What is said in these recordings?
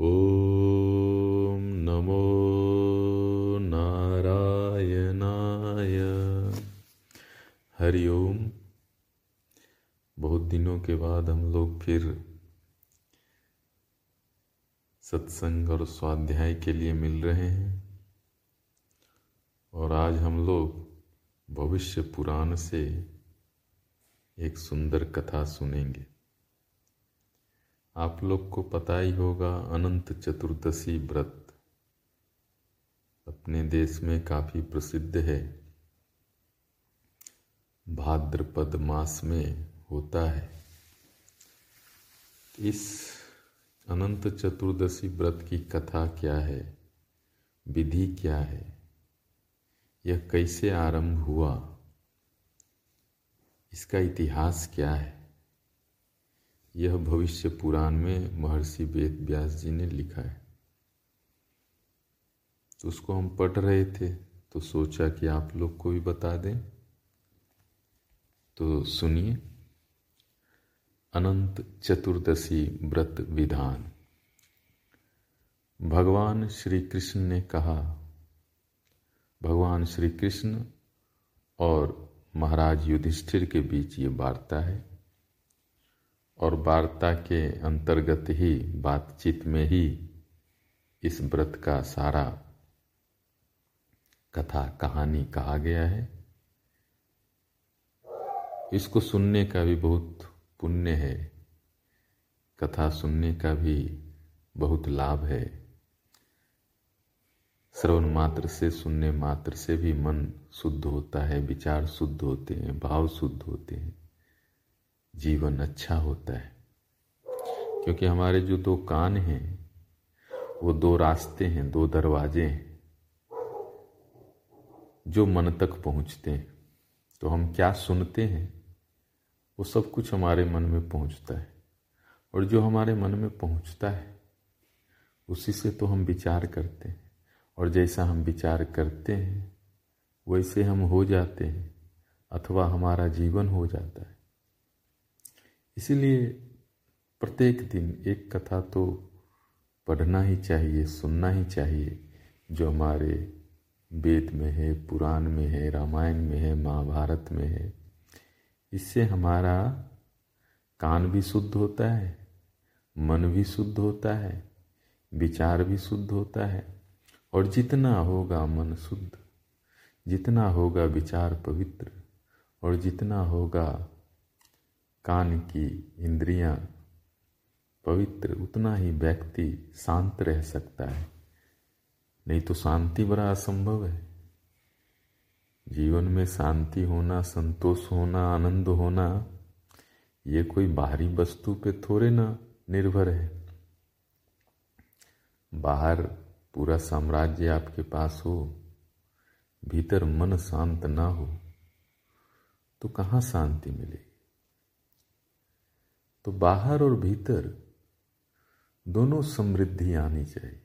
ॐ नमो नारायणाय। हरि ओम। बहुत दिनों के बाद हम लोग फिर सत्संग और स्वाध्याय के लिए मिल रहे हैं। और आज हम लोग भविष्य पुराण से एक सुंदर कथा सुनेंगे। आप लोग को पता ही होगा, अनंत चतुर्दशी व्रत अपने देश में काफ़ी प्रसिद्ध है। भाद्रपद मास में होता है। इस अनंत चतुर्दशी व्रत की कथा क्या है? विधि क्या है? यह कैसे आरंभ हुआ? इसका इतिहास क्या है? यह भविष्य पुराण में महर्षि वेद व्यास जी ने लिखा है। तो उसको हम पढ़ रहे थे तो सोचा कि आप लोग को भी बता दें। तो सुनिए। अनंत चतुर्दशी व्रत विधान। भगवान श्री कृष्ण ने कहा, भगवान श्री कृष्ण और महाराज युधिष्ठिर के बीच ये वार्ता है। और वार्ता के अंतर्गत ही, बातचीत में ही इस व्रत का सारा कथा, कहानी कहा गया है। इसको सुनने का भी बहुत पुण्य है। कथा सुनने का भी बहुत लाभ है। श्रवण मात्र से, सुनने मात्र से भी मन शुद्ध होता है, विचार शुद्ध होते हैं, भाव शुद्ध होते हैं। जीवन अच्छा होता है। क्योंकि हमारे जो दो कान हैं, वो दो रास्ते हैं, दो दरवाजे हैं, जो मन तक पहुँचते हैं। तो हम क्या सुनते हैं, वो सब कुछ हमारे मन में पहुँचता है। और जो हमारे मन में पहुँचता है, उसी से तो हम विचार करते हैं। और जैसा हम विचार करते हैं, वैसे हम हो जाते हैं, अथवा हमारा जीवन हो जाता है। इसीलिए प्रत्येक दिन एक कथा तो पढ़ना ही चाहिए, सुनना ही चाहिए, जो हमारे वेद में है, पुराण में है, रामायण में है, महाभारत में है। इससे हमारा कान भी शुद्ध होता है, मन भी शुद्ध होता है, विचार भी शुद्ध होता है, और जितना होगा मन शुद्ध, जितना होगा विचार पवित्र, और जितना होगा कान की इंद्रियाँ पवित्र, उतना ही व्यक्ति शांत रह सकता है। नहीं तो शांति बड़ा असंभव है। जीवन में शांति होना, संतोष होना, आनंद होना, ये कोई बाहरी वस्तु पे थोड़े ना निर्भर है। बाहर पूरा साम्राज्य आपके पास हो, भीतर मन शांत ना हो तो कहाँ शांति मिलेगी? तो बाहर और भीतर दोनों समृद्धि आनी चाहिए।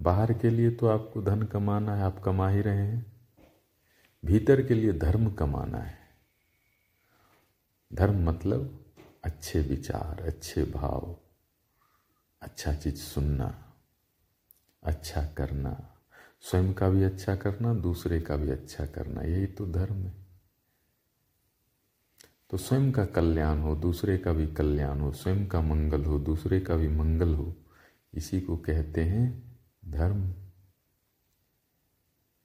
बाहर के लिए तो आपको धन कमाना है, आप कमा ही रहे हैं। भीतर के लिए धर्म कमाना है। धर्म मतलब अच्छे विचार, अच्छे भाव अच्छा चीज़ सुनना अच्छा करना। स्वयं का भी अच्छा करना, दूसरे का भी अच्छा करना, यही तो धर्म है। तो स्वयं का कल्याण हो, दूसरे का भी कल्याण हो, स्वयं का मंगल हो, दूसरे का भी मंगल हो, इसी को कहते हैं धर्म।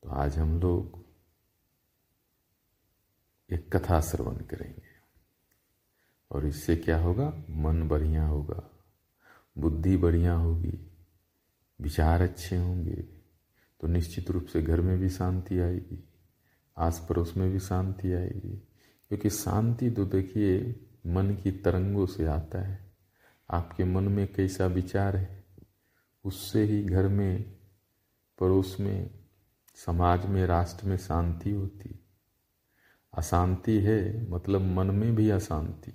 तो आज हम लोग एक कथा श्रवण करेंगे। और इससे क्या होगा? मन बढ़िया होगा, बुद्धि बढ़िया होगी, विचार अच्छे होंगे तो निश्चित रूप से घर में भी शांति आएगी आस पड़ोस में भी शांति आएगी। क्योंकि शांति तो देखिए मन की तरंगों से आता है। आपके मन में कैसा विचार है, उससे ही घर में, पड़ोस में, समाज में, राष्ट्र में शांति होती। अशांति है मतलब मन में भी अशांति।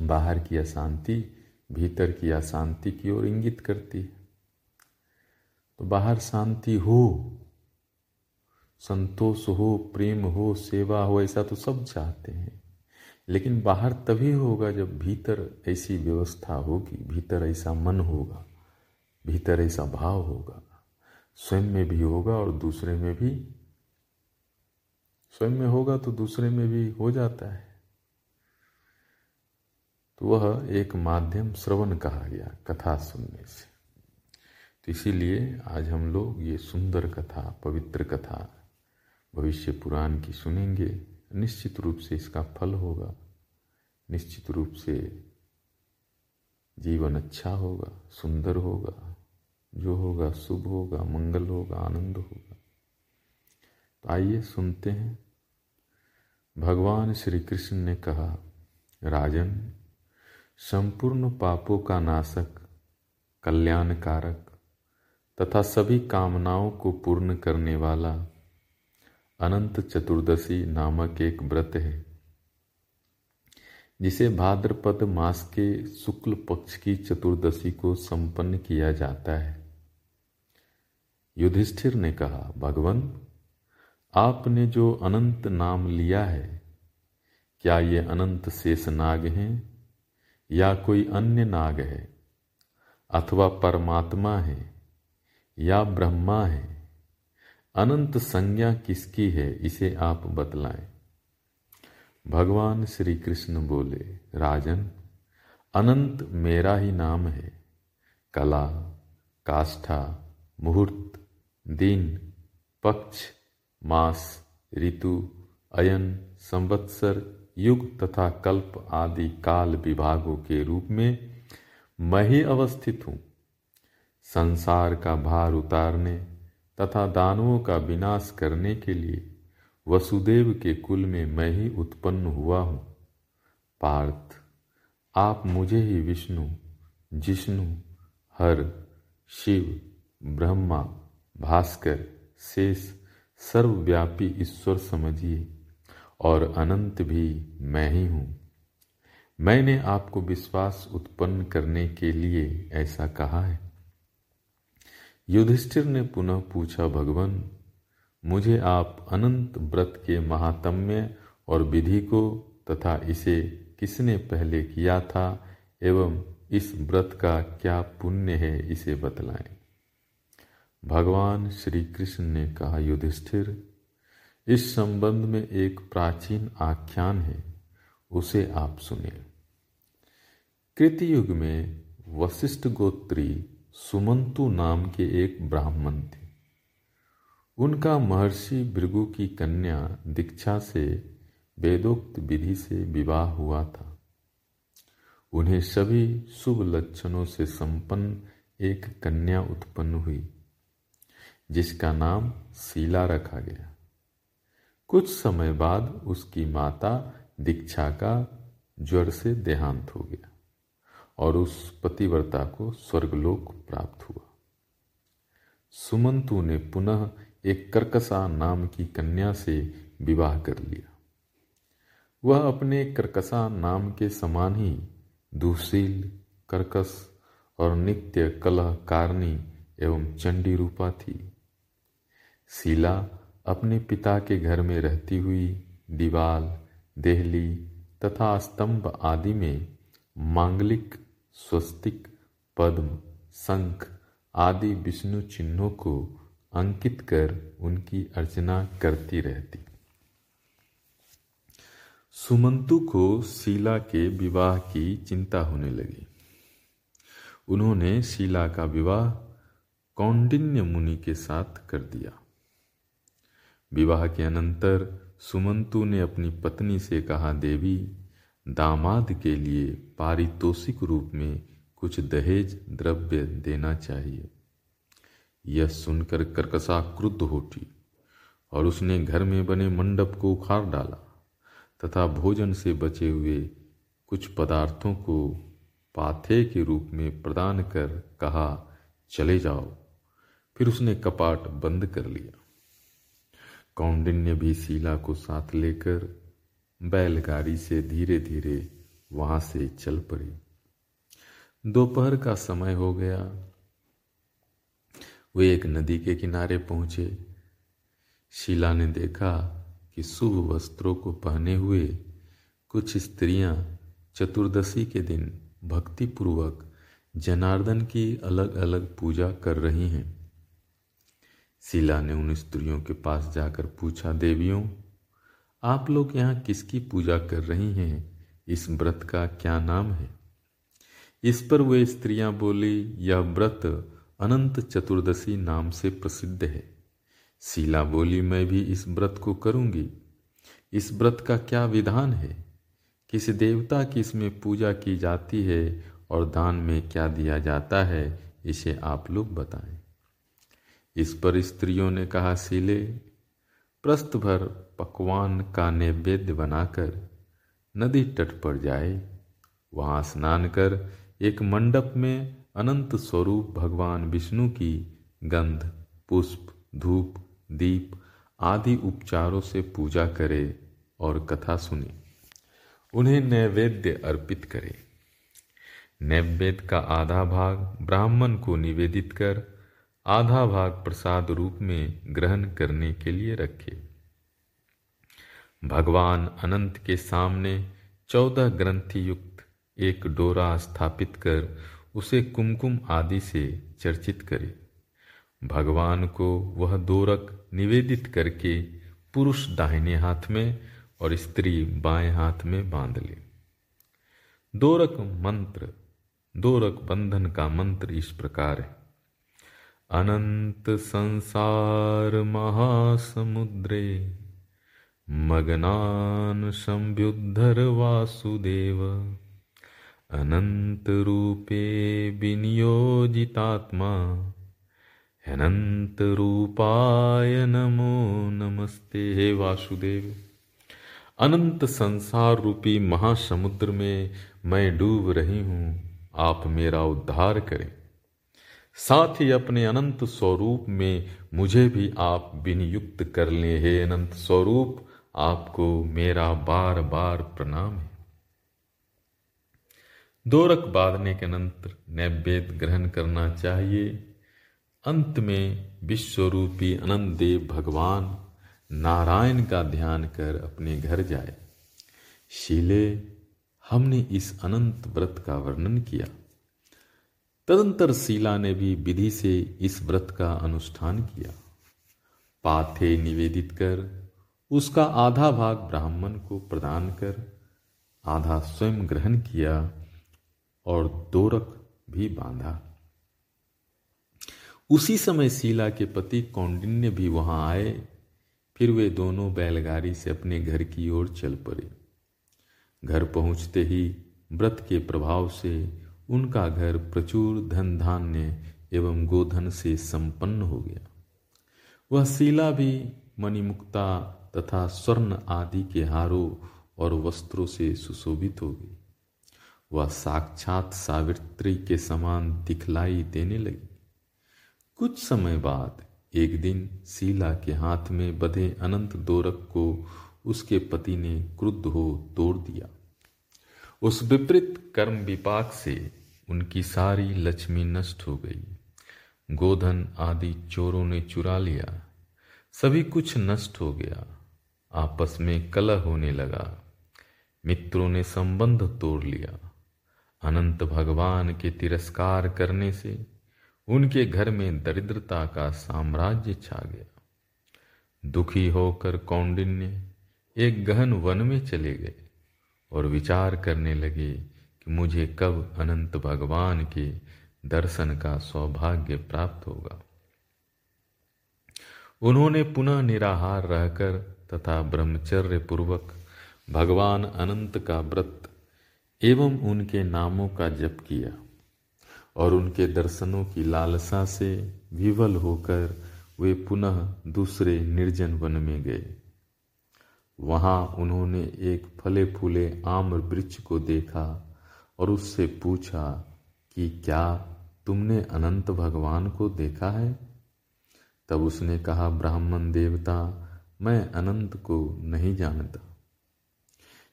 बाहर की अशांति भीतर की अशांति की ओर इंगित करती है। तो बाहर शांति हो संतोष हो, प्रेम हो, सेवा हो, ऐसा तो सब चाहते हैं। लेकिन बाहर तभी होगा जब भीतर ऐसी व्यवस्था होगी, भीतर ऐसा मन होगा, भीतर ऐसा भाव होगा। स्वयं में भी होगा और दूसरे में भी। स्वयं में होगा तो दूसरे में भी हो जाता है। तो वह एक माध्यम श्रवण कहा गया, कथा सुनने से। तो इसीलिए आज हम लोग ये सुंदर कथा, पवित्र कथा भविष्य पुराण की सुनेंगे, निश्चित रूप से इसका फल होगा। निश्चित रूप से जीवन अच्छा होगा, सुंदर होगा, जो होगा शुभ होगा, मंगल होगा, आनंद होगा। तो आइए सुनते हैं। भगवान श्री कृष्ण ने कहा, राजन, संपूर्ण पापों का नाशक, कल्याणकारक तथा सभी कामनाओं को पूर्ण करने वाला अनंत चतुर्दशी नामक एक व्रत है, जिसे भाद्रपद मास के शुक्ल पक्ष की चतुर्दशी को संपन्न किया जाता है। युधिष्ठिर ने कहा, भगवान, आपने जो अनंत नाम लिया है, क्या ये अनंत शेष नाग हैं या कोई अन्य नाग है? अथवा परमात्मा है या ब्रह्मा है? अनंत संज्ञा किसकी है, इसे आप बतलाएँ। भगवान श्री कृष्ण बोले, राजन, अनंत मेरा ही नाम है। कला, काष्ठा, मुहूर्त, दिन, पक्ष, मास, ऋतु, अयन, संवत्सर, युग तथा कल्प आदि काल विभागों के रूप में मैं ही अवस्थित हूँ। संसार का भार उतारने तथा दानवों का विनाश करने के लिए वसुदेव के कुल में मैं ही उत्पन्न हुआ हूँ। पार्थ, आप मुझे ही विष्णु, जिष्णु, हर, शिव, ब्रह्मा, भास्कर, शेष, सर्वव्यापी ईश्वर समझिए और अनंत भी मैं ही हूँ। मैंने आपको विश्वास उत्पन्न करने के लिए ऐसा कहा है। युधिष्ठिर ने पुनः पूछा, भगवान, मुझे आप अनंत व्रत के महात्म्य और विधि को तथा इसे किसने पहले किया था एवं इस व्रत का क्या पुण्य है इसे बतलाएँ? भगवान श्री कृष्ण ने कहा, युधिष्ठिर, इस संबंध में एक प्राचीन आख्यान है, उसे आप सुने। कृतयुग में वशिष्ठ गोत्री सुमंतु नाम के एक ब्राह्मण थे। उनका महर्षि भृगु की कन्या दीक्षा से वेदोक्त विधि से विवाह हुआ था। उन्हें सभी शुभ लक्षणों से संपन्न एक कन्या उत्पन्न हुई, जिसका नाम शीला रखा गया। कुछ समय बाद उसकी माता दीक्षा का ज्वर से देहांत हो गया। और उस पतिव्रता को स्वर्गलोक प्राप्त हुआ। सुमंतु ने पुनः एक कर्कसा नाम की कन्या से विवाह कर लिया। वह अपने कर्कसा नाम के समान ही दुशील, कर्कस और नित्य कलह कारणी एवं चंडी रूपा थी। शीला अपने पिता के घर में रहती हुई दीवाल, देहली तथा स्तंभ आदि में मांगलिक स्वस्तिक, पद्म, शंख आदि विष्णु चिन्हों को अंकित कर उनकी अर्चना करती रहती। सुमंतु को शीला के विवाह की चिंता होने लगी। उन्होंने शीला का विवाह कौंडिन्य मुनि के साथ कर दिया। विवाह के अनंतर सुमंतु ने अपनी पत्नी से कहा, देवी दामाद के लिए पारितोषिक रूप में कुछ दहेज द्रव्य देना चाहिए। यह सुनकर कर्कशा क्रुद्ध उठी और उसने घर में बने मंडप को उखाड़ डाला तथा भोजन से बचे हुए कुछ पदार्थों को पाथे के रूप में प्रदान कर कहा, चले जाओ। फिर उसने कपाट बंद कर लिया। कौंडिन्य भी शीला को साथ लेकर बैलगाड़ी से धीरे धीरे वहाँ से चल पड़ी। दोपहर का समय हो गया। वे एक नदी के किनारे पहुँचे। शीला ने देखा कि शुभ वस्त्रों को पहने हुए कुछ स्त्रियाँ चतुर्दशी के दिन भक्तिपूर्वक जनार्दन की अलग अलग पूजा कर रही हैं। शीला ने उन स्त्रियों के पास जाकर पूछा, देवियों आप लोग यहाँ किसकी पूजा कर रही हैं? इस व्रत का क्या नाम है? इस पर वे स्त्रियाँ बोली, यह व्रत अनंत चतुर्दशी नाम से प्रसिद्ध है। शीला बोली, मैं भी इस व्रत को करूँगी। इस व्रत का क्या विधान है? किस देवता की इसमें पूजा की जाती है और दान में क्या दिया जाता है, इसे आप लोग बताएँ। इस पर स्त्रियों ने कहा शीले प्रस्त भर पकवान का नैवेद्य बनाकर नदी तट पर जाए। वहाँ स्नान कर एक मंडप में अनंत स्वरूप भगवान विष्णु की गंध, पुष्प, धूप, दीप आदि उपचारों से पूजा करे और कथा सुने। उन्हें नैवेद्य अर्पित करे। नैवेद्य का आधा भाग ब्राह्मण को निवेदित कर आधा भाग प्रसाद रूप में ग्रहण करने के लिए रखे। भगवान अनंत के सामने चौदह ग्रंथि युक्त एक डोरा स्थापित कर उसे कुमकुम आदि से चर्चित करे। भगवान को वह दोरक निवेदित करके पुरुष दाहिने हाथ में और स्त्री बाएँ हाथ में बाँध ले। दोरक मंत्र दोरक बंधन का मंत्र इस प्रकार है। अनंत संसार महासमुद्रे, मगनान संभ्युद्धर वासुदेव, अनन्तरूपे विनियोजितात्मा अनंत रूपाय नमो नमस्ते, हे वासुदेव। अनंत संसार रूपी महासमुद्र में मैं डूब रही हूँ, आप मेरा उद्धार करें। साथ ही अपने अनंत स्वरूप में मुझे भी आप विनियुक्त कर ले। हे अनंत स्वरूप, आपको मेरा बार बार प्रणाम है। दोरक बांधने के अनंतर नैवेद्य ग्रहण करना चाहिए। अंत में विश्वरूपी अनंत देव भगवान नारायण का ध्यान कर अपने घर जाए। शीले, हमने इस अनंत व्रत का वर्णन किया। तदंतर शीला ने भी विधि से इस व्रत का अनुष्ठान किया। पाथे निवेदित कर, उसका आधा भाग ब्राह्मण को प्रदान कर, आधा स्वयं ग्रहण किया और दोरक भी बांधा। उसी समय शीला के पति कौंडिन्य भी वहाँ आए, फिर वे दोनों बैलगाड़ी से अपने घर की ओर चल पड़े। घर पहुँचते ही व्रत के प्रभाव से उनका घर प्रचुर धन धान्य एवं गोधन से संपन्न हो गया। वह शीला भी, मणिमुक्ता तथा स्वर्ण आदि के हारों और वस्त्रों से सुशोभित हो गई। वह साक्षात सावित्री के समान दिखलाई देने लगी। कुछ समय बाद एक दिन शीला के हाथ में बधे अनंत दोरक को उसके पति ने क्रुद्ध हो तोड़ दिया। उस विपरीत कर्म विपाक से उनकी सारी लक्ष्मी नष्ट हो गई। गोधन आदि चोरों ने चुरा लिया। सभी कुछ नष्ट हो गया। आपस में कलह होने लगा। मित्रों ने संबंध तोड़ लिया। अनंत भगवान के तिरस्कार करने से उनके घर में दरिद्रता का साम्राज्य छा गया। दुखी होकर कौंडिन्य एक गहन वन में चले गए और विचार करने लगे कि मुझे कब अनंत भगवान के दर्शन का सौभाग्य प्राप्त होगा। उन्होंने पुनः निराहार रहकर तथा ब्रह्मचर्य पूर्वक भगवान अनंत का व्रत एवं उनके नामों का जप किया और उनके दर्शनों की लालसा से विवल होकर वे पुनः दूसरे निर्जन वन में गए। वहाँ उन्होंने एक फले फूले आम्र वृक्ष को देखा और उससे पूछा कि क्या तुमने अनंत भगवान को देखा है? तब उसने कहा, ब्राह्मण देवता, मैं अनंत को नहीं जानता।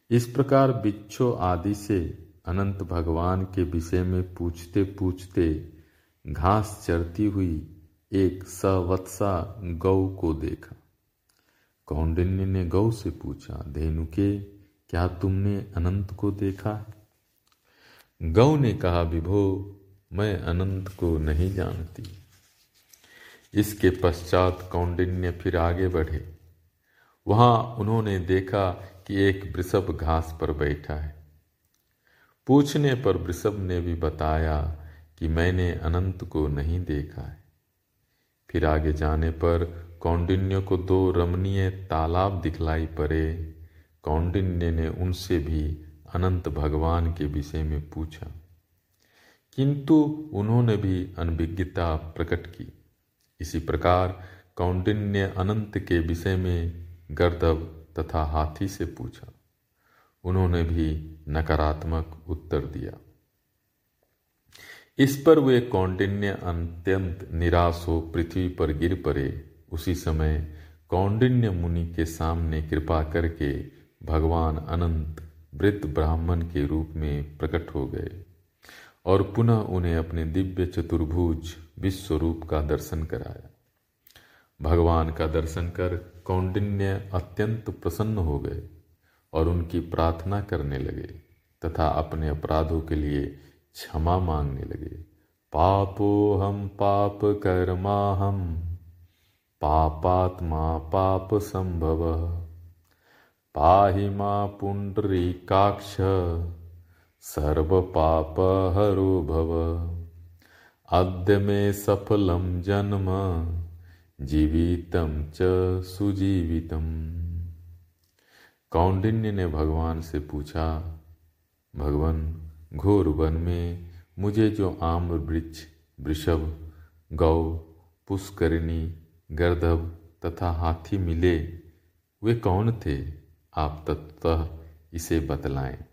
इस प्रकार बिच्छो आदि से अनंत भगवान के विषय में पूछते पूछते घास चरती हुई एक सवत्सा गौ को देखा। कौंडिन्य ने गौ से पूछा धेनुके क्या तुमने अनंत को देखा गौ ने कहा, विभो, मैं अनंत को नहीं जानती। इसके पश्चात कौंडिन्य फिर आगे बढ़े। वहाँ उन्होंने देखा कि एक वृषभ घास पर बैठा है। पूछने पर वृषभ ने भी बताया कि मैंने अनंत को नहीं देखा है। फिर आगे जाने पर कौंडिन्य को दो रमणीय तालाब दिखलाई पड़े। कौंडिन्य ने उनसे भी अनंत भगवान के विषय में पूछा। किंतु उन्होंने भी अनभिज्ञता प्रकट की। इसी प्रकार कौंडिन्य अनंत के विषय में गर्दव तथा हाथी से पूछा। उन्होंने भी नकारात्मक उत्तर दिया। इस पर वे कौंडिन्य अत्यंत निराश हो पृथ्वी पर गिर पड़े। उसी समय कौंडिन्य मुनि के सामने कृपा करके भगवान अनंत वृद्ध ब्राह्मण के रूप में प्रकट हो गए और पुनः उन्हें अपने दिव्य चतुर्भुज विश्व रूप का दर्शन कराया। भगवान का दर्शन कर कौंडिन्य अत्यंत प्रसन्न हो गए और उनकी प्रार्थना करने लगे तथा अपने अपराधों के लिए क्षमा मांगने लगे। पापो हम पाप कर्मा हम पापात्मा पाप संभव। पाहि माँ काक्ष सर्व पाप हरो भव अद्य में सफलम जन्म जीवितम च सुजीवितम। कौंडिन्य ने भगवान से पूछा, भगवान, घोर वन में मुझे जो आम्र वृक्ष, वृषभ, गौ, पुष्करिणी गर्दभ तथा हाथी मिले, वे कौन थे? आप तत्वतः इसे बतलाएँ।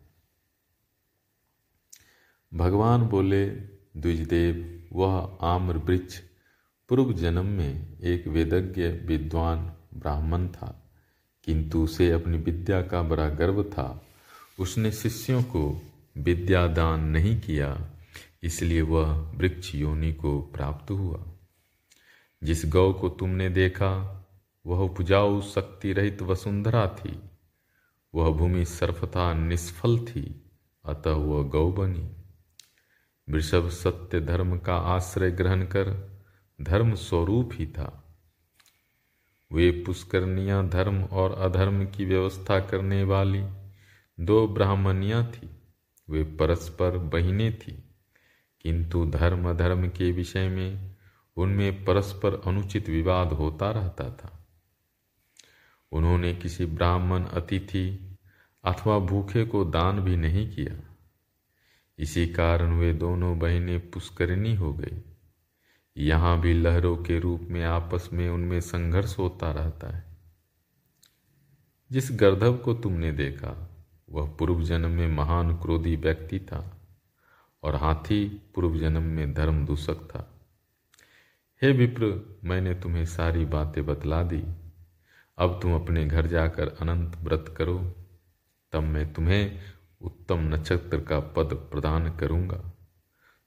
भगवान बोले, द्विजदेव, वह आम्र वृक्ष, पूर्व जन्म में एक वेदज्ञ विद्वान ब्राह्मण था, किंतु उसे अपनी विद्या का बड़ा गर्व था। उसने शिष्यों को विद्यादान नहीं किया, इसलिए वह वृक्ष योनि को प्राप्त हुआ। जिस गौ को तुमने देखा, वह उपजाऊ शक्ति रहित वसुंधरा थी। वह भूमि सर्वथा निष्फल थी, अतः वह गौ बनी। वृषभ सत्य धर्म का आश्रय ग्रहण कर धर्म स्वरूप ही था। वे पुष्करनियाँ धर्म और अधर्म की व्यवस्था करने वाली दो ब्राह्मणियाँ थी। वे परस्पर बहिने थी, किंतु धर्म अधर्म के विषय में उनमें परस्पर अनुचित विवाद होता रहता था। उन्होंने किसी ब्राह्मण अतिथि अथवा भूखे को दान भी नहीं किया। इसी कारण वे दोनों बहनें पुष्करिणी हो गई। यहाँ भी लहरों के रूप में आपस में उनमें संघर्ष होता रहता है। जिस गर्धव को तुमने देखा, वह पूर्व जन्म में महान क्रोधी व्यक्ति था और हाथी पूर्व जन्म में धर्म दूषक था। हे विप्र, मैंने तुम्हें सारी बातें बतला दी। अब तुम अपने घर जाकर अनंत व्रत करो। तब मैं तुम्हें उत्तम नक्षत्र का पद प्रदान करूँगा।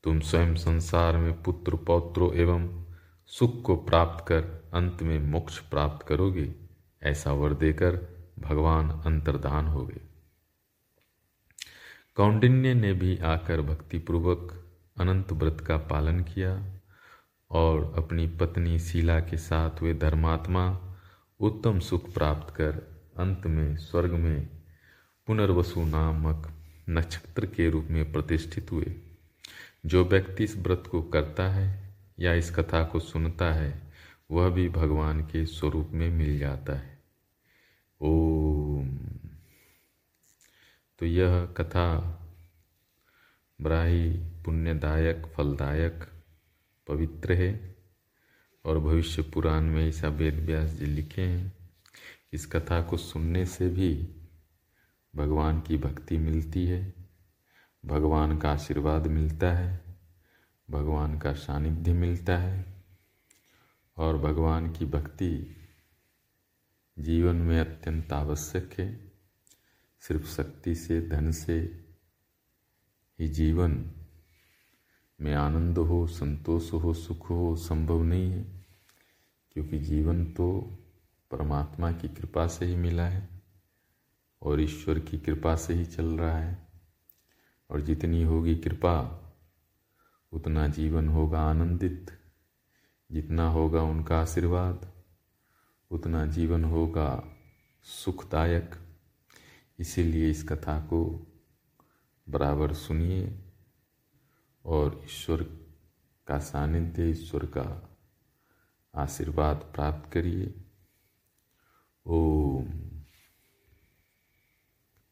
तुम स्वयं संसार में पुत्र, पौत्रों एवं सुख को प्राप्त कर अंत में मोक्ष प्राप्त करोगे। ऐसा वर देकर भगवान अंतर्धान हो गए। कौंडिन्य ने भी आकर भक्तिपूर्वक अनंत व्रत का पालन किया और अपनी पत्नी शीला के साथ वे धर्मात्मा उत्तम सुख प्राप्त कर अंत में स्वर्ग में पुनर्वसु नामक नक्षत्र के रूप में प्रतिष्ठित हुए। जो व्यक्ति इस व्रत को करता है या इस कथा को सुनता है, वह भी भगवान के स्वरूप में मिल जाता है। ओम। तो यह कथा बड़ा ही पुण्यदायक, फलदायक, पवित्र है। और भविष्य पुराण में ऐसा वेद व्यास जी लिखे हैं। इस कथा को सुनने से भी भगवान की भक्ति मिलती है, भगवान का आशीर्वाद मिलता है, भगवान का सानिध्य मिलता है और भगवान की भक्ति जीवन में अत्यंत आवश्यक है। सिर्फ़ शक्ति से, धन से ही जीवन में आनंद हो, संतोष हो, सुख हो, संभव नहीं है, क्योंकि जीवन तो परमात्मा की कृपा से ही मिला है और ईश्वर की कृपा से ही चल रहा है। और जितनी होगी कृपा, उतना जीवन होगा आनंदित। जितना होगा उनका आशीर्वाद, उतना जीवन होगा सुखदायक। इसीलिए इस कथा को बराबर सुनिए। और ईश्वर का सानिध्य ईश्वर का आशीर्वाद प्राप्त करिए। ओम।